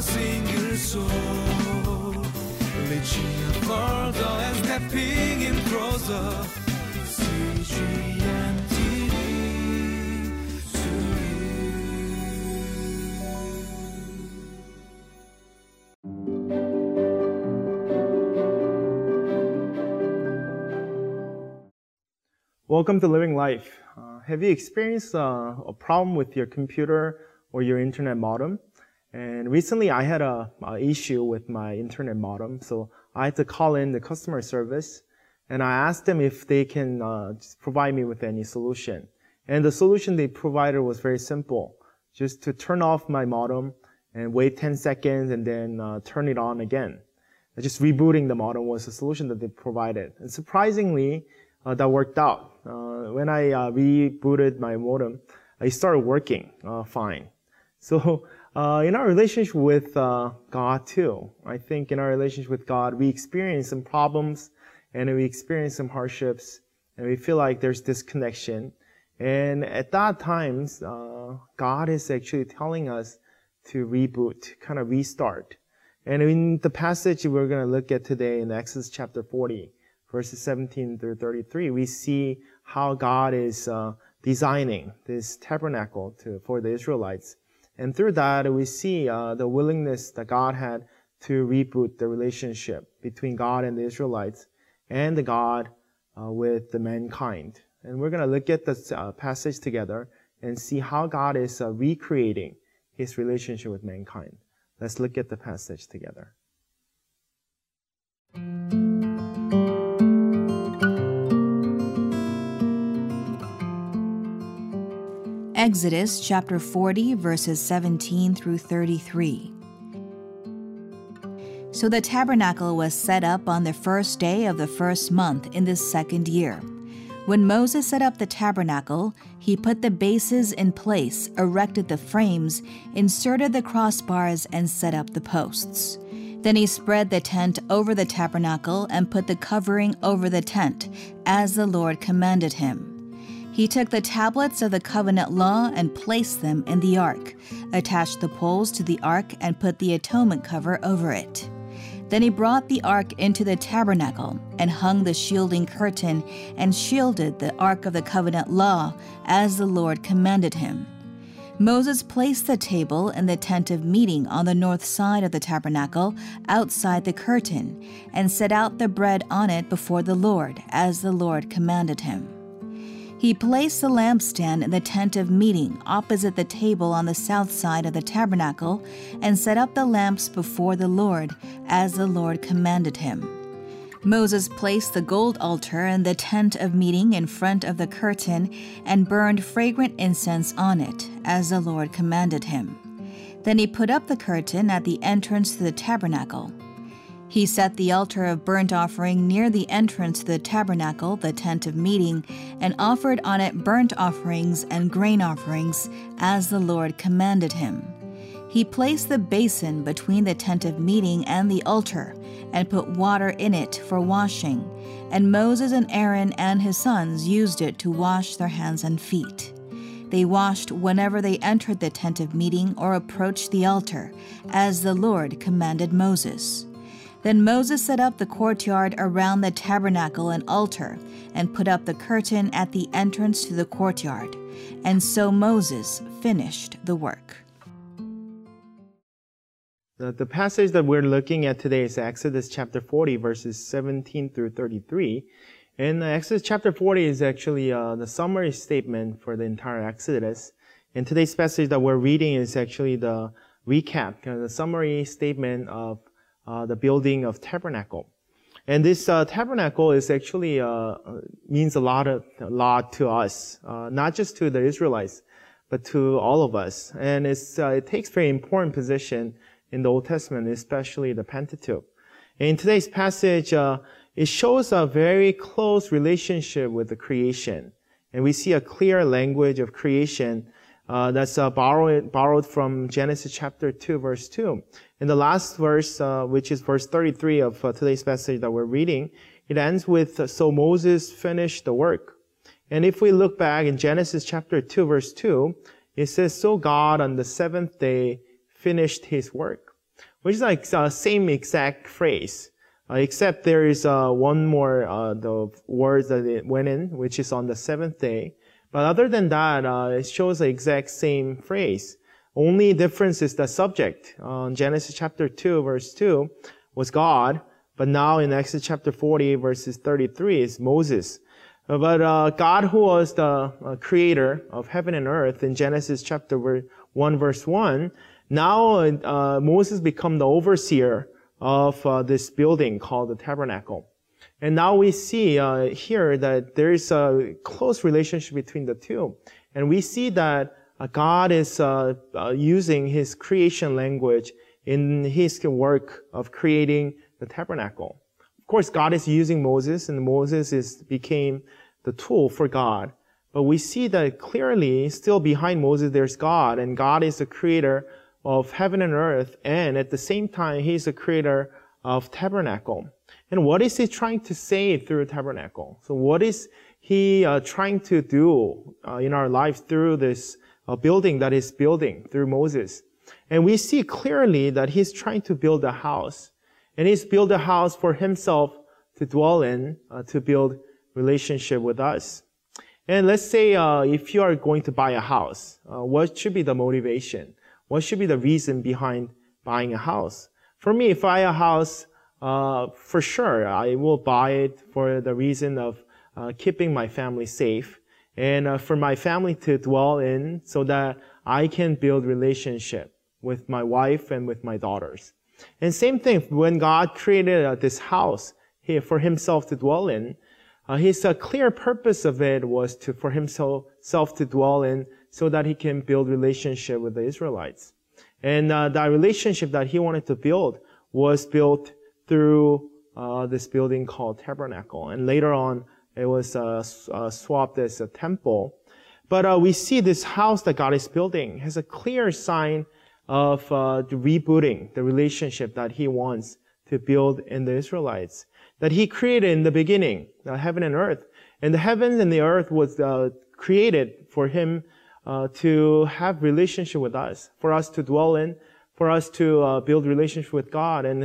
single soul. And stepping in closer. Welcome to Living Life. Uh, have you experienced uh, a problem with your computer or your internet modem? And recently I had a, a, issue with my internet modem, so I had to call in the customer service and I asked them if they can uh, provide me with any solution. And the solution they provided was very simple, just to turn off my modem and wait 10 seconds and then uh, turn it on again. Just rebooting the modem was the solution that they provided. And surprisingly, uh, that worked out. Uh, when I uh, rebooted my modem, it started working fine. So in our relationship with God too, I think in our relationship with God, we experience some problems and we experience some hardships and we feel like there's disconnection. And at that times, uh, God is actually telling us to reboot, kind of restart. And in the passage we're going to look at today in Exodus chapter 40, verses 17 through 33, we see how God is uh, designing this tabernacle to, for the Israelites. And through that, we see uh, the willingness that God had to reboot the relationship between God and the Israelites and the God uh, with the mankind. And we're going to look at this uh, passage together and see how God is uh, recreating his relationship with mankind. Let's look at the passage together. Exodus chapter 40, verses 17 through 33. So the tabernacle was set up on the first day of the first month in the second year. When Moses set up the tabernacle, he put the bases in place, erected the frames, inserted the crossbars, and set up the posts. Then he spread the tent over the tabernacle and put the covering over the tent, as the Lord commanded him. He took the tablets of the covenant law and placed them in the ark, attached the poles to the ark, and put the atonement cover over it. Then he brought the ark into the tabernacle and hung the shielding curtain and shielded the ark of the covenant law as the Lord commanded him. Moses placed the table in the tent of meeting on the north side of the tabernacle outside the curtain and set out the bread on it before the Lord as the Lord commanded him. He placed the lampstand in the tent of meeting opposite the table on the south side of the tabernacle and set up the lamps before the Lord, as the Lord commanded him. Moses placed the gold altar in the tent of meeting in front of the curtain and burned fragrant incense on it, as the Lord commanded him. Then he put up the curtain at the entrance to the tabernacle. He set the altar of burnt offering near the entrance to the tabernacle, the tent of meeting, and offered on it burnt offerings and grain offerings, as the Lord commanded him. He placed the basin between the tent of meeting and the altar, and put water in it for washing. And Moses and Aaron and his sons used it to wash their hands and feet. They washed whenever they entered the tent of meeting or approached the altar, as the Lord commanded Moses. Then Moses set up the courtyard around the tabernacle and altar, and put up the curtain at the entrance to the courtyard. And so Moses finished the work. The, the passage that we're looking at today is Exodus chapter 40, verses 17 through 33. And Exodus chapter 40 is actually uh, the summary statement for the entire Exodus. And today's passage that we're reading is actually the recap, kind of the summary statement of the building of tabernacle. And this uh, tabernacle is actually uh, means a lot, of, a lot to us, uh, not just to the Israelites, but to all of us. And uh, it takes very important position in the Old Testament, especially the Pentateuch. In today's passage, uh, it shows a very close relationship with the creation, and we see a clear language of creation uh, that's uh, borrowed, borrowed from Genesis chapter 2, verse 2. In the last verse, uh, which is verse 33 of uh, today's passage that we're reading, it ends with, uh, So Moses finished the work. And if we look back in Genesis chapter 2, verse 2, it says, So God on the seventh day finished his work. Which is like uh, same exact phrase, uh, except there is uh, one more uh, the words that it went in, which is on the seventh day. But other than that, uh, it shows the exact same phrase. Only difference is the subject. On Genesis chapter 2, verse 2 was God, but now in Exodus chapter 40, verses 33 is Moses. Uh, but uh, God, who was the uh, creator of heaven and earth in Genesis chapter 1, verse 1, now uh, Moses become the overseer of uh, this building called the tabernacle. And now we see uh, here that there is a close relationship between the two. And we see that uh, God is uh, uh, using his creation language in his work of creating the tabernacle. Of course, God is using Moses, and Moses is, became the tool for God. But we see that clearly, still behind Moses, there's God, and God is the creator of heaven and earth, and at the same time, he's the creator of tabernacle. And what is he trying to say through tabernacle? So what is he uh, trying to do uh, in our lives through this uh, building that is building through Moses? And we see clearly that he's trying to build a house. And he's built a house for himself to dwell in, uh, to build relationship with us. And let's say uh, if you are going to buy a house, uh, what should be the motivation? What should be the reason behind buying a house? For me, if I buy a house, uh, for sure, I will buy it for the reason of uh, keeping my family safe and uh, for my family to dwell in so that I can build relationship with my wife and with my daughters. And same thing, when God created uh, this house here for himself to dwell in, uh, his uh, clear purpose of it was to, for himself self to dwell in so that he can build relationship with the Israelites. And uh, that relationship that he wanted to build was built through uh, this building called Tabernacle. And later on, it was uh, uh swapped as a temple. But uh, we see this house that God is building has a clear sign of uh, the rebooting the relationship that he wants to build in the Israelites. That he created in the beginning, the heaven and earth. And the heavens and the earth was created for him uh, to have relationship with us, for us to dwell in, for us to uh, build relationship with God and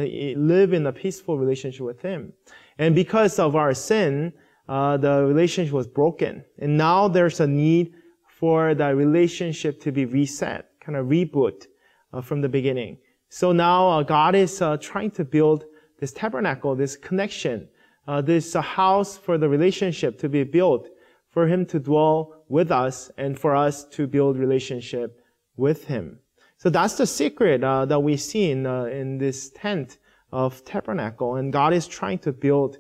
live in a peaceful relationship with Him. And because of our sin, uh, the relationship was broken. And now there's a need for that relationship to be reset, kind of reboot uh, from the beginning. So now uh, God is uh, trying to build this tabernacle, this connection, this house for the relationship to be built for him to dwell with us and for us to build relationship with him. So that's the secret uh, that we see in, uh, in this tent of tabernacle. And God is trying to build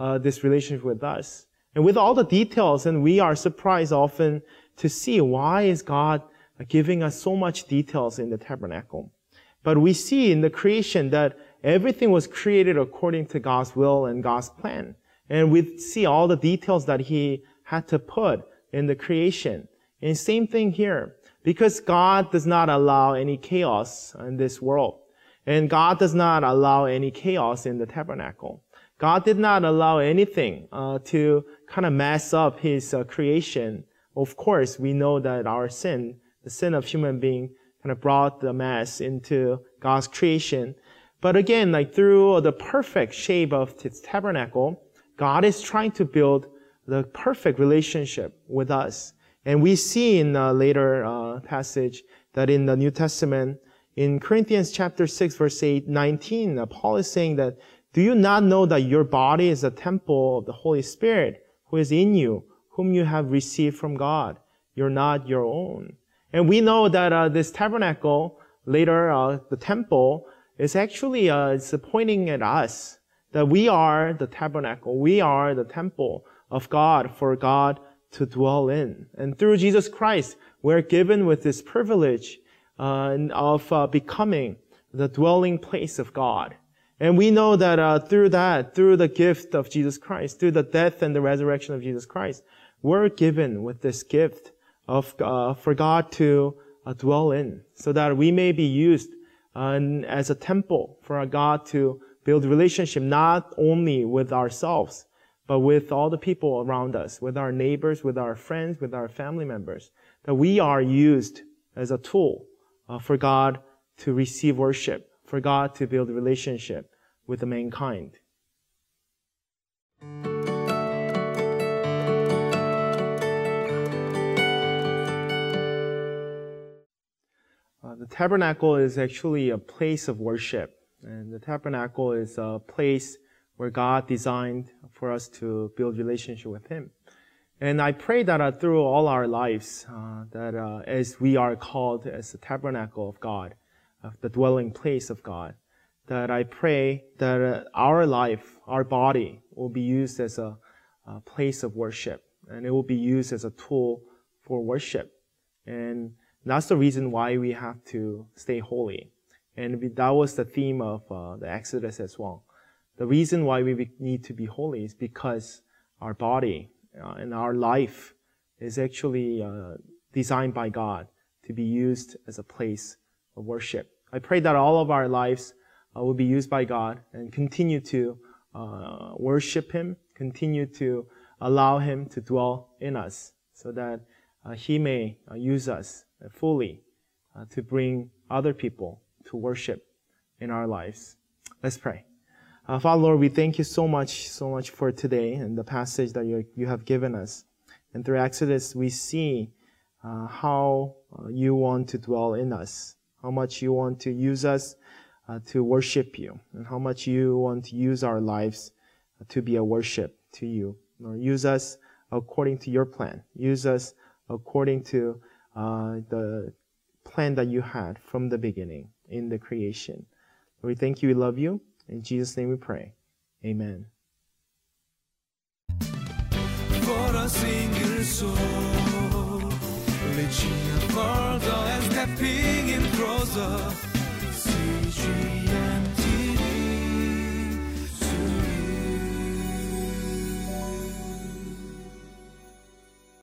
uh, this relationship with us. And with all the details, and we are surprised often to see why is God giving us so much details in the tabernacle. But we see in the creation that everything was created according to God's will and God's plan. And we see all the details that He had to put in the creation. And same thing here. Because God does not allow any chaos in this world. And God does not allow any chaos in the tabernacle. God did not allow anything uh, to kind of mess up His uh, creation. Of course, we know that our sin, the sin of human being, kind of brought the mess into God's creation. But again, like through the perfect shape of His tabernacle, God is trying to build the perfect relationship with us. And we see in a later uh, passage that in the New Testament, in Corinthians chapter 6, verse 8, 19, uh, Paul is saying that, do you not know that your body is a temple of the Holy Spirit who is in you, whom you have received from God? You're not your own. And we know that uh, this tabernacle, later uh, the temple, is actually uh, it's pointing at us that we are the tabernacle, we are the temple of God for God to dwell in. And through Jesus Christ, we're given with this privilege uh, of uh, becoming the dwelling place of God. And we know that uh, through that, through the gift of Jesus Christ, through the death and the resurrection of Jesus Christ, we're given with this gift of uh, for God to uh, dwell in, so that we may be used uh, as a temple for our God to build relationship not only with ourselves, but with all the people around us, with our neighbors, with our friends, with our family members, that we are used as a tool uh, for God to receive worship, for God to build relationship with the mankind. Uh, the tabernacle is actually a place of worship. And the tabernacle is a place where God designed for us to build relationship with Him. And I pray that uh, through all our lives, uh, that uh, as we are called as the tabernacle of God, the dwelling place of God, that I pray that uh, our life, our body, will be used as a, a place of worship, and it will be used as a tool for worship. And that's the reason why we have to stay holy. And that was the theme of uh, the Exodus as well. The reason why we need to be holy is because our body uh, and our life is actually uh, designed by God to be used as a place of worship. I pray that all of our lives will be used by God and continue to uh, worship Him, continue to allow Him to dwell in us so that uh, He may use us fully to bring other people to worship in our lives. Let's pray. Uh, Father Lord, we thank you so much, so much for today and the passage that you, you have given us. And through Exodus, we see uh, how uh, you want to dwell in us, how much you want to use us uh, to worship you, and how much you want to use our lives to be a worship to you. Lord, use us according to your plan. Use us according to uh, the plan that you had from the beginning in the creation. We thank you. We love you. In Jesus' name we pray. Amen. For a single soul, reaching further and stepping in closer. Jesus.